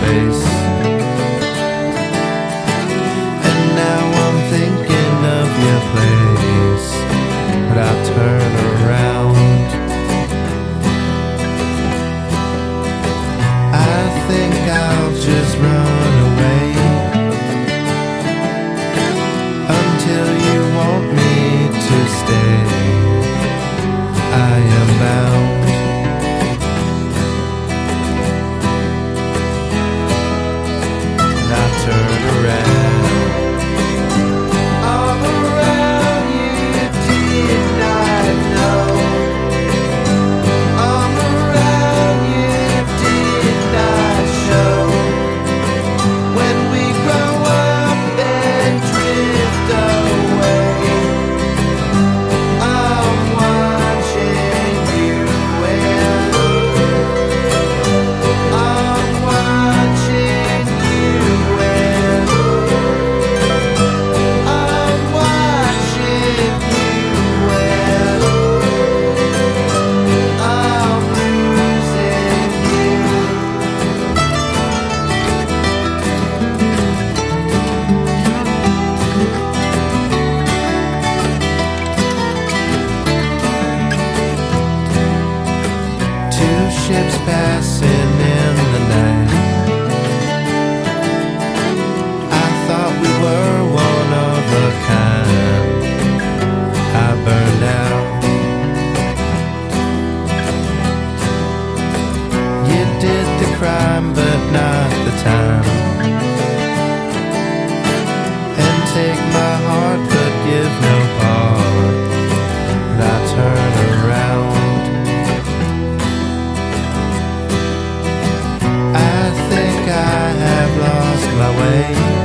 face. I